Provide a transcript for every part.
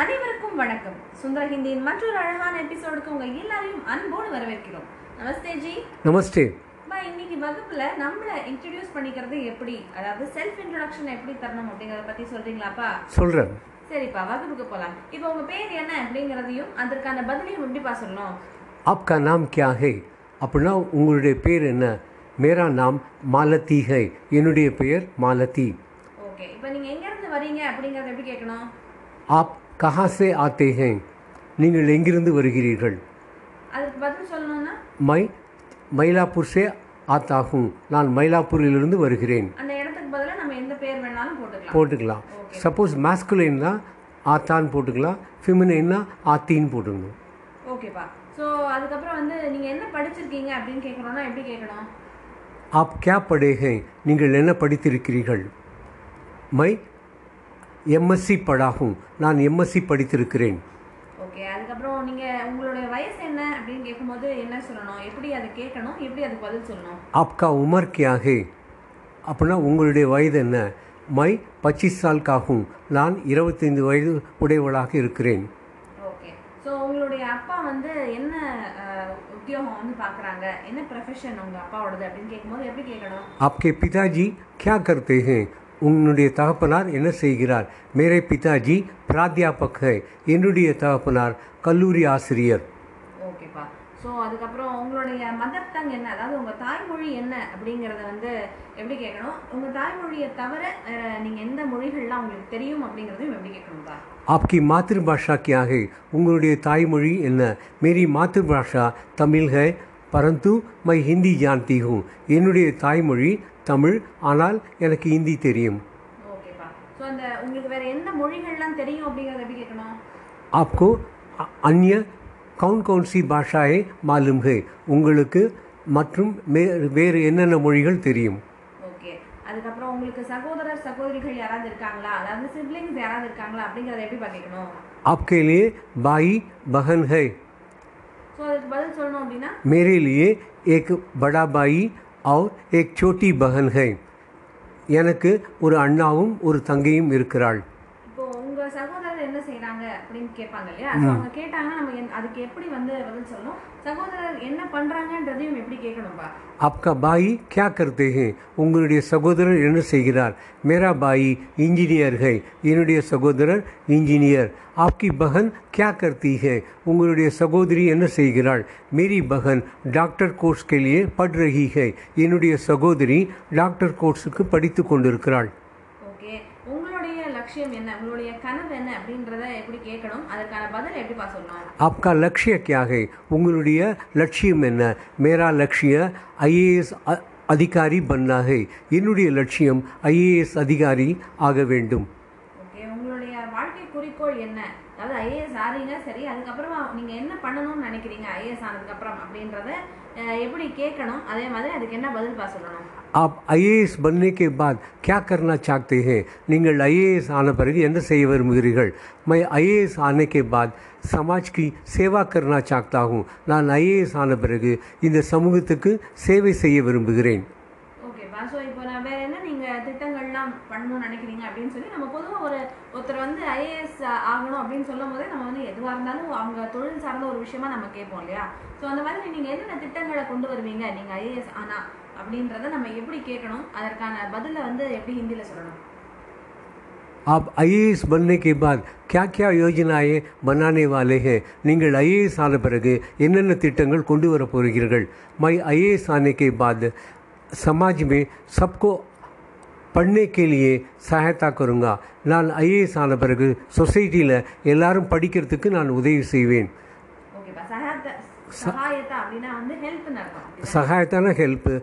அனைவருக்கும் வணக்கம். சுந்தர ஹிந்தியின் மற்றொரு அழகான எபிசோடுக்கு உங்க எல்லாரையும் அன்போடு வரவேற்கிறோம். நமஸ்தே ஜி. நமஸ்தே. இன்னைக்கு வகுப்புல நம்மள இன்ட்ரடியூஸ் பண்ணிக்கிறது எப்படி? அதாவது செல்ஃப் இன்ட்ரோடக்ஷன் எப்படி தரணும் அப்படிங்கறத பத்தி சொல்றீங்களாப்பா சொல்றேன். சரிப்பா வகுப்புக்கு போலாம். இப்போ உங்க பேர் என்ன அப்படிங்கறதையும் அதற்கான பதிலையும் எப்படிப்பா சொல்லணும். ஆப்கா நாம் கியா ஹே? அப்படின்னா உங்களுடைய பேர் என்ன? மேரா நாம் மாலதி ஹை. என்னுடைய பெயர் மாலதி. ஓகே இப்போ நீங்கள் எங்கேருந்து வரீங்க அப்படிங்கிறத எப்படி கேட்கணும்? ஆப் கஹாசே ஆத்தே ஹே நீங்கள் எங்கிருந்து வருகிறீர்கள்? மை மயிலாப்பூர் சே ஆத்தாகும். நான் மயிலாப்பூரிலிருந்து வருகிறேன். போட்டுக்கலாம். போட்டுக்கலாம். சப்போஸ் மாஸ்குலைன்னா ஆத்தான்னு போட்டுக்கலாம். ஃபிமினைன்னா ஆத்தின்னு போட்டுக்கணும். ஓகேப்பா ஸோ அதுக்கப்புறம் வந்து நீங்கள் என்ன படிச்சிருக்கீங்க அப்படின்னு கேட்குறோன்னா எப்படி கேட்கணும்? ஆப் கேப் படேகே நீங்கள் என்ன படித்திருக்கிறீர்கள்? மை எம்எஸ்சி படாகும் நான் எம்எஸ்சி படித்திருக்கிறேன். ஓகே அதுக்கப்புறம் நீங்கள் உங்களுடைய வயசு என்ன அப்படின்னு கேட்கும்போது என்ன சொல்லணும்? எப்படி அதை கேட்கணும்? எப்படி அதுக்கு பதில் சொல்லணும்? ஆப்கா உமர் கியாகே அப்படின்னா உங்களுடைய வயது என்ன? மை பச்சீஸ் சால்காகும் நான் இருபத்தைந்து வயது உடையவளாக இருக்கிறேன். ஓகே ஸோ உங்களுடைய அப்பா வந்து என்ன உத்தியோகம் வந்து பார்க்குறாங்க என்ன ப்ரொஃபஷன் உங்கள் அப்பாவோடது அப்படின்னு கேட்கும்போது எப்படி கேட்கணும்? ஆப்கே பிதாஜி கியா கருத்தே உன்னுடைய தகப்பனார் என்ன செய்கிறார் மேரே பிதாஜி பிராத்தியாபக் है என்னுடைய தகப்பனார் கல்லூரி ஆசிரியர் ஓகேப்பா ஸோ அதுக்கப்புறம் உங்களுடைய மதர் டங் என்ன அதாவது உங்க தாய்மொழி என்ன அப்படிங்கறத வந்து எப்படி கேட்கணும் உங்க தாய்மொழியை தவிர வேற நீங்க எந்த மொழிகள்லாம் உங்களுக்கு தெரியும் அப்படிங்கறதையும் எப்படி கேட்கணும்ப்பா आपकी मातृभाषा क्या है உங்களுடைய தாய்மொழி என்ன मेरी मातृभाषा தமிழ் है परंतु मैं हिंदी जानती हूँ என்னுடைய தாய்மொழி தமிழ் ஆனால் எனக்கு ஹிந்தி தெரியும் ஓகேப்பா ஸோ அந்த உங்களுக்கு வேற எந்த மொழிகள்லாம் தெரியும் அப்படிங்கறத எப்படி கேட்கணும் आपको अ- अन्य कौन कौन सी भाषाएं मालूम है உங்களுக்கு மற்றும் மே- வேறு என்னென்ன மொழிகள் தெரியும் ஓகே அதுக்கப்புறம் உங்களுக்கு சகோதரர் சகோதரிகள் யாராவது இருக்காங்களா அதாவது சிப்ளிங்ஸ் யாராவது இருக்காங்களா அப்படிங்கறத எப்படி பார்க்கணும் आपके लिए भाई बहन है ஸோ அதுக்கு பதில் சொல்லணும் அப்படின்னா मेरे लिए एक बड़ा भाई और एक छोटी बहन है எனக்கு ஒரு அண்ணாவும் ஒரு தங்கையும் இருக்கிறாள் இப்போ உங்க சகோதரர் என்ன செய்றாங்க அப்படின்னு கேட்பாங்க இல்லையா So அவங்க கேட்டாங்கன்னா நம்ம என்- அதுக்கு எப்படி வந்து பதில் சொல்லணும் சகோதரர் என்ன பண்றாங்கன்றதையும் எப்படி கேட்கணும்பா आपका भाई क्या करते हैं உங்களுடைய சகோதரர் என்ன செய்கிறார் मेरा भाई इंजीनियर है என்னுடைய சகோதரர் இன்ஜினியர் आपकी बहन क्या करती है உங்களுடைய சகோதரி என்ன செய்கிறாள் मेरी बहन டாக்டர் கோர்ஸ் के लिए पढ़ रही है என்னுடைய சகோதரி டாக்டர் கோர்ஸுக்கு படித்து கொண்டிருக்கிறாள் ஓகே உங்களுடைய லட்சியம் என்ன உங்களுடைய கனவு என்ன அப்படின்றத எப்படி கேட்கணும் அதற்கான பதில் எப்படிப்பா சொல்லணும் आपका लक्ष्य क्या है உங்களுடைய லட்சியம் என்ன मेरा लक्ष्य ஐஏஎஸ் அதிகாரி बनना है என்னுடைய லட்சியம் ஐஏஎஸ் அதிகாரி ஆக வேண்டும் என்ன பண்ணணும்னு நினைக்கிறீங்க ஐஏஎஸ் ஆனதுக்கு அப்புறம் அப்படின்றத அஹ், எப்படி கேட்கணும் அதே மாதிரி அதுக்கு என்ன பதில் பா சொல்லணும் आप ஐஏஎஸ் बनने के बाद क्या करना चाहते हैं நீங்கள் ஐஏஎஸ் ஆன பிறகு என்ன செய்ய விரும்புகிறீர்கள் मैं ஐஏஎஸ் आने के बाद समाज की सेवा करना चाहता हूँ நான் ஐஏஎஸ் ஆன பிறகு இந்த சமூகத்துக்கு சேவை செய்ய விரும்புகிறேன் பண்ணணும்னு நினைக்கிறீங்க அப்படின்னு சொல்லி நம்ம பொதுவாக ஒரு ஒருத்தர் வந்து ஐஏஎஸ் ஆகணும் அப்படின்னு சொல்லும் போதே நம்ம வந்து எதுவாக இருந்தாலும் அவங்க தொழில் சார்ந்த ஒரு விஷயமா நம்ம கேட்போம் இல்லையா ஸோ அந்த மாதிரி நீங்க என்னென்ன திட்டங்களை கொண்டு வருவீங்க நீங்க ஐஏஎஸ் ஆனா அப்படின்றத நம்ம எப்படி கேட்கணும் அதற்கான பதிலை வந்து எப்படி ஹிந்தியில சொல்லணும் आप ஐஏஎஸ் बनने के बाद क्या क्या योजनाएं बनाने वाले हैं நீங்கள் ஐஏஎஸ் ஆன பிறகு என்னென்ன திட்டங்கள் கொண்டு வர போகிறீர்கள் मैं ஐஏஎஸ் आने के बाद समाज में सबको पढ़ने के लिए सहायता करूँगा நான் ஐஏஎஸ் ஆன பிறகு சொசைட்டியில் எல்லாரும் படிக்கிறதுக்கு நான் உதவி செய்வேன் ஓகேப்பா சகாயத்த சகாயத்தா அப்படின்னா வந்து ஹெல்ப்னு அர்த்தம் சகாயத்தான ஹெல்ப்பு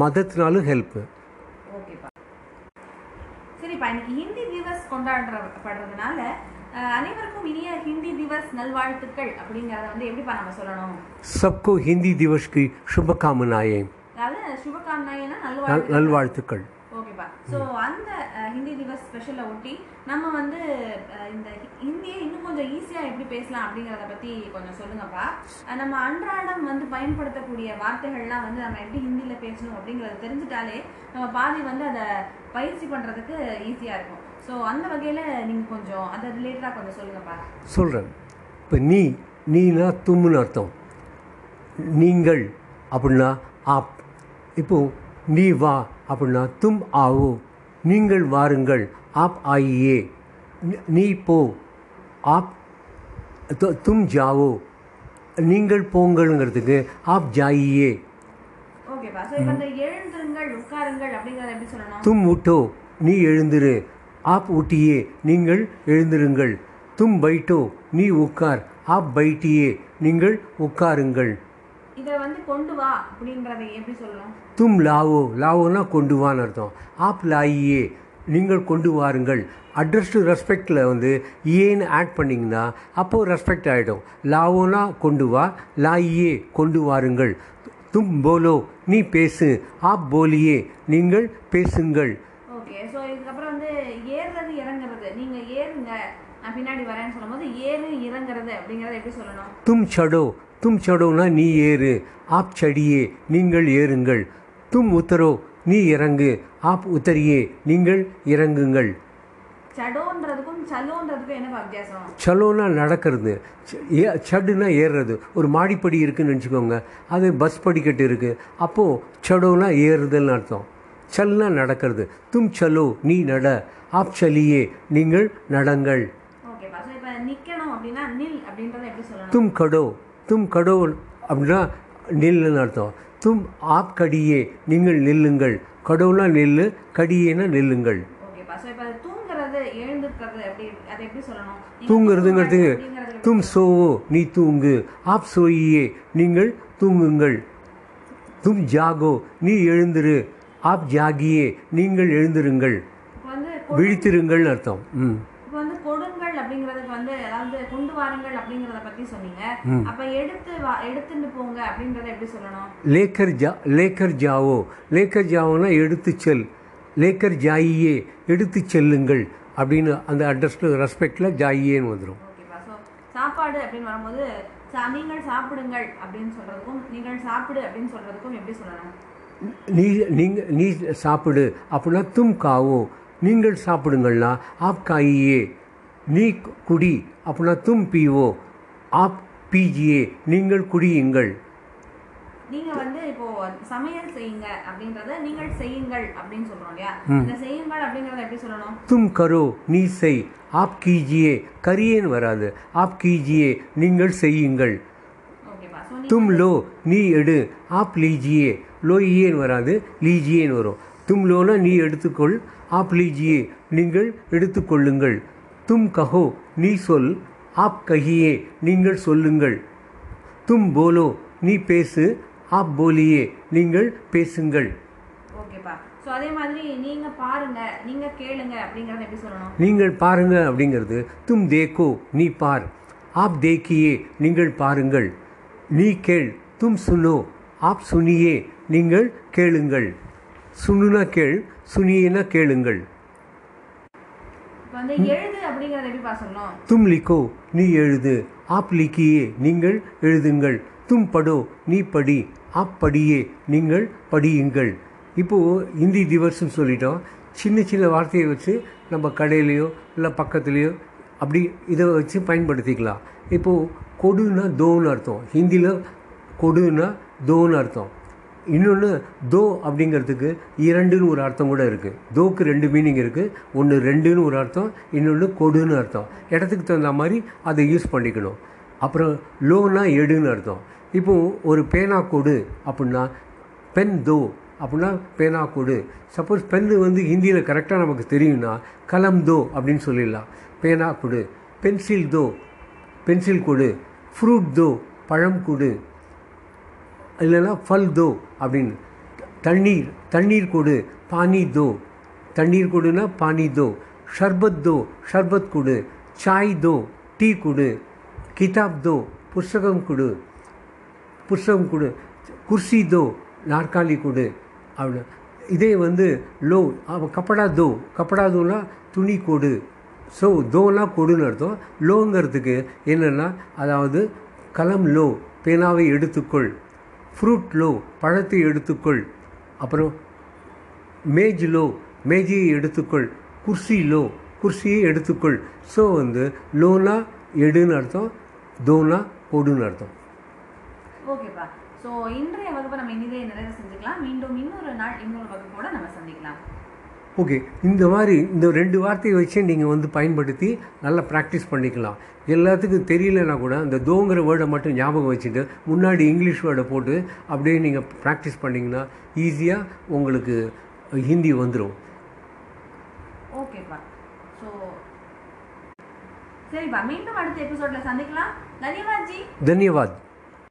மதத்தினாலும் ஹெல்ப்பு ஓகேப்பா சரிப்பா இன்னைக்கு ஹிந்தி திவஸ் கொண்டாடப்படுறதுனால அஹ், அனைவருக்கும் இனிய ஹிந்தி திவஸ் நல்வாழ்த்துக்கள் அப்படிங்கறத வந்து எப்படிப்பா நம்ம சொல்லணும் सबको हिंदी दिवस की शुभकामनाएं அதாவது சுபகாமனாயினா நல் நல்வாழ்த்து நல்வாழ்த்துக்கள் ஓகேப்பா ஸோ அந்த ஹிந்தி திவஸ் ஸ்பெஷலை ஒட்டி நம்ம வந்து இந்த ஹிந்தியை இன்னும் கொஞ்சம் ஈஸியாக எப்படி பேசலாம் அப்படிங்கிறத பற்றி கொஞ்சம் சொல்லுங்கப்பா. நம்ம அன்றாடம் வந்து பயன்படுத்தக்கூடிய வார்த்தைகள்லாம் வந்து நம்ம எப்படி ஹிந்தியில் பேசணும் அப்படிங்கிறத தெரிஞ்சுட்டாலே நம்ம பாதி வந்து அதை பயிற்சி பண்ணுறதுக்கு ஈஸியாக இருக்கும். ஸோ அந்த வகையில நீங்க கொஞ்சம் அதை ரிலேட்டடா கொஞ்சம் சொல்லுங்கப்பா. சொல்கிறேன் இப்போ நீ நீனா தும்முன்னு அர்த்தம். நீங்கள் அப்படின்னா ஆப். இப்போ நீ வா அப்படின்னா தும் ஆவோ. நீங்கள் வாருங்கள். ஆப் ஆயியே. நீ- போ. ஆப் தும் ஜாவோ. நீங்கள் போங்கள்ங்கிறதுக்கு ஆப் ஜாயியே. தும் உட்டோ நீ எழுந்திரு. ஆப் ஊட்டியே. நீங்கள் எழுந்திருங்கள். தும் பைட்டோ. நீ உட்கார். ஆப் பைட்டியே. நீங்கள் உட்காருங்கள். இதை வந்து கொண்டு வா அப்படின்றத எப்படி சொல்லலாம்? தும் லாவோ லாவோனா கொண்டு வான்னு அர்த்தம். ஆப் லாயியே நீங்கள் கொண்டு வாருங்கள். அட்ரஸ் டு ரெஸ்பெக்டில் வந்து ஏன்னு ஆட் பண்ணிங்கன்னா அப்போது ரெஸ்பெக்ட் ஆகிடும் லாவோனா கொண்டு வா லாயியே கொண்டு வாருங்கள். தும் போலோ நீ பேசு. ஆப் போலியே நீங்கள் பேசுங்கள். ஓகே. ஸோ இதுக்கப்புறம் வந்து ஏறுறது இறங்குறது. நீங்க ஏறுங்க. நான் பின்னாடி வரேன்னு சொல்லும்போது ஏறு இறங்குறது அப்படிங்கறத எப்படி சொல்லணும்? தும் சடோ. தும் சடோனா நீ ஏறு. ஆப் சடியே நீங்கள் ஏறுங்கள். தும் உத்தரோ நீ இறங்கு. ஆப் உத்தரியே நீங்கள் இறங்குங்கள். சடோன்றதுக்கும் சலோன்றதுக்கும் என்ன வித்தியாசம்? சலோனா நடக்கிறது. ஏ சடுனா ஏறுறது. ஒரு மாடிப்படி இருக்குன்னு நினச்சிக்கோங்க. அது பஸ் படிக்கட்டு இருக்குது அப்போது சடோனா ஏறுதல்னு அர்த்தம். சல்னா நடக்கிறது. தும் சலோ நீ நட. ஆப் சலியே நீங்கள் நடங்கள். நில் தும் கடோ. தும் கடோ அப்படின்னா நில்லுன்னு அர்த்தம். தும் ஆப் கடியே நீங்கள் நில்லுங்கள். கடவுளா நில்லு கடியேனா நில்லுங்கள். ஓகேப்பா ஸோ இப்போ தூங்குறது எழுந்திருக்கிறது அப்படி அதை எப்படி சொல்லணும்? நீங்க தூங்குறதுங்கிறதுக்கு அப்படிங்கறது எப்படி தும் சோவோ நீ தூங்கு. ஆப் சோயியே நீங்கள் தூங்குங்கள். தும் ஜாகோ நீ எழுந்திரு. ஆப் ஜாகியே நீங்கள் எழுந்திருங்கள். விழித்திருங்கள் அர்த்தம். ம். வந்து கொடுங்கள் அப்படிங்கறதுக்கு வந்து அதாவது கொண்டு வாருங்கள் அப்படிங்கறத பத்தி சொன்னீங்க. அப்ப எடுத்து வா எடுத்துட்டு போங்க அப்படிங்கறத எப்படி சொல்லணும்? லேக்கர் ஜா லேக்கர் ஜாவோ. லேக்கர் ஜாவோனா எடுத்து செல். லேக்கர் ஜாயியே எடுத்து செல்லுங்கள் அப்படின்னு அந்த அட்ரஸில் ரெஸ்பெக்டில் ஜாயியேன்னு வந்துடும் சாப்பாடு அப்படின்னு வரும்போது நீங்கள் சாப்பிடுங்கள் அப்படின்னு சொல்றதுக்கும் நீங்கள் சாப்பிடு அப்படின்னு சொல்றதுக்கும் எப்படி சொல்லணும்? நீ நீங்கள் நீ சாப்பிடு. அப்படின்னா தும் காவோ. நீங்கள் சாப்பிடுங்கள்னா ஆப் காயியே. நீ குடி. அப்படின்னா தும் பீவோ. ஆப் பீஜியே. நீங்கள் குடியுங்கள். நீங்க வந்து இப்போ சமையல் செய்யுங்க அப்படின்றத நீங்கள் செய்யுங்கள் அப்படின்னு சொல்றோம் இல்லையா? இந்த செய்யுங்கள் அப்படிங்கறத எப்படி சொல்லணும்? தும் கரோ. நீ செய். ஆப் கீஜியே. கரியேன்னு வராது. ஆப் கீஜியே. நீங்கள் செய்யுங்கள். தும் லோ. நீ எடு. ஆப் லீஜியே. லோயியேன்னு வராது லீஜியேன்னு வரும். தும் லோனா நீ எடுத்துக்கொள் ஆப் லீஜியே நீங்கள் எடுத்துக்கொள்ளுங்கள். தும் கஹோ நீ சொல் ஆப் கஹியே நீங்கள் சொல்லுங்கள். தும் போலோ நீ பேசு ஆப் போலியே நீங்கள் பேசுங்கள். ஓகேப்பா. ஸோ அதே மாதிரி நீங்க பாருங்க நீங்க கேளுங்க அப்படிங்கறத எப்படி சொல்லணும்? நீங்கள் பாருங்க அப்படிங்கிறது தும் தேக்கோ நீ பார். ஆப் தேக்கியே நீங்கள் பாருங்கள். நீ கேள் தும் சுனோ ஆப் சுனியே நீங்கள் கேளுங்கள். சுனுனா கேள் சுனியேனா கேளுங்கள். தும் லிக்கோ நீ எழுது. ஆப் லிக்கியே நீங்கள் எழுதுங்கள். தும் படோ நீ படி. ஆப் படியே நீங்கள் படியுங்கள். இப்போது ஹிந்தி திவர்ஸ்னு சொல்லிட்டோம். சின்ன சின்ன வார்த்தையை வச்சு நம்ம கடையிலையோ இல்லை பக்கத்துலேயோ அப்படி இதை வச்சு பயன்படுத்திக்கலாம். இப்போது கொடுன்னா தோன்னு அர்த்தம். ஹிந்தியில் கொடுன்னா தோன்னு அர்த்தம். இன்னொன்று தோ அப்படிங்கிறதுக்கு இரண்டுன்னு ஒரு அர்த்தம் கூட இருக்குது தோக்கு ரெண்டு மீனிங் இருக்குது ஒன்று ரெண்டுன்னு ஒரு அர்த்தம் இன்னொன்று கொடுன்னு அர்த்தம். இடத்துக்கு தகுந்த மாதிரி அதை யூஸ் பண்ணிக்கணும். அப்புறம் லோனா எடுன்னு அர்த்தம். இப்போ ஒரு பேனா கொடு அப்படின்னா பென் தோ அப்படின்னா பேனா கொடு. சப்போஸ் பென்னு வந்து ஹிந்தியில் கரெக்டாக நமக்கு தெரியும்னா கலம் தோ அப்படின்னு சொல்லிடலாம். பேனா கொடு. பென்சில் தோ பென்சில் கொடு. ஃப்ரூட் தோ பழம் கொடு. இல்லைன்னா ஃபல் தோ அப்படின்னு. தண்ணீர் தண்ணீர் கொடு பானி தோ. தண்ணீர் கொடுனா பானி தோ. ஷர்பத் தோ ஷர்பத் கொடு. சாய் தோ டீ கொடு. கிதாப் தோ புஸ்தகம் கொடு. புஸ்தகம் கொடு. குர்சி தோ நாற்காலி கொடு. அப்படி. இதே வந்து லோ அவன் கப்படா தோ. கப்படா தோனா துணி கொடு. ஸோ தோனா கொடுன்னு அர்த்தம். லோங்கிறதுக்கு என்னென்னா அதாவது கலம் லோ பேனாவை எடுத்துக்கொள். ஃப்ரூட் லோ பழத்தை எடுத்துக்கொள். அப்புறம் மேஜ் லோ மேஜையை எடுத்துக்கொள். குர்சி லோ குர்சியை எடுத்துக்கொள். ஸோ வந்து லோனா எடுன்னு அர்த்தம் தோனா கொடுன்னு அர்த்தம். ஓகேப்பா ஸோ இன்றைய வகுப்பை நம்ம இனிதே நிறைவு செஞ்சுக்கலாம். மீண்டும் இன்னொரு நாள் இன்னொரு வகுப்போடு நம்ம சந்திக்கலாம். ஓகே இந்த மாதிரி இந்த ரெண்டு வார்த்தையை வச்சு நீங்கள் வந்து பயன்படுத்தி நல்லா ப்ராக்டிஸ் பண்ணிக்கலாம். எல்லாத்துக்கும் தெரியலனா கூட அந்த தோங்கிற வேர்டை மட்டும் ஞாபகம் வச்சுட்டு முன்னாடி இங்கிலீஷ் வேர்டை போட்டு அப்படியே நீங்கள் ப்ராக்டிஸ் பண்ணிங்கன்னா ஈஸியாக உங்களுக்கு ஹிந்தி வந்துடும் ஓகேப்பா ஸோ சரிப்பா மீண்டும் அடுத்த எபிசோட்ல சந்திக்கலாம். தன்யவாத் ஜி. தன்யவாத்.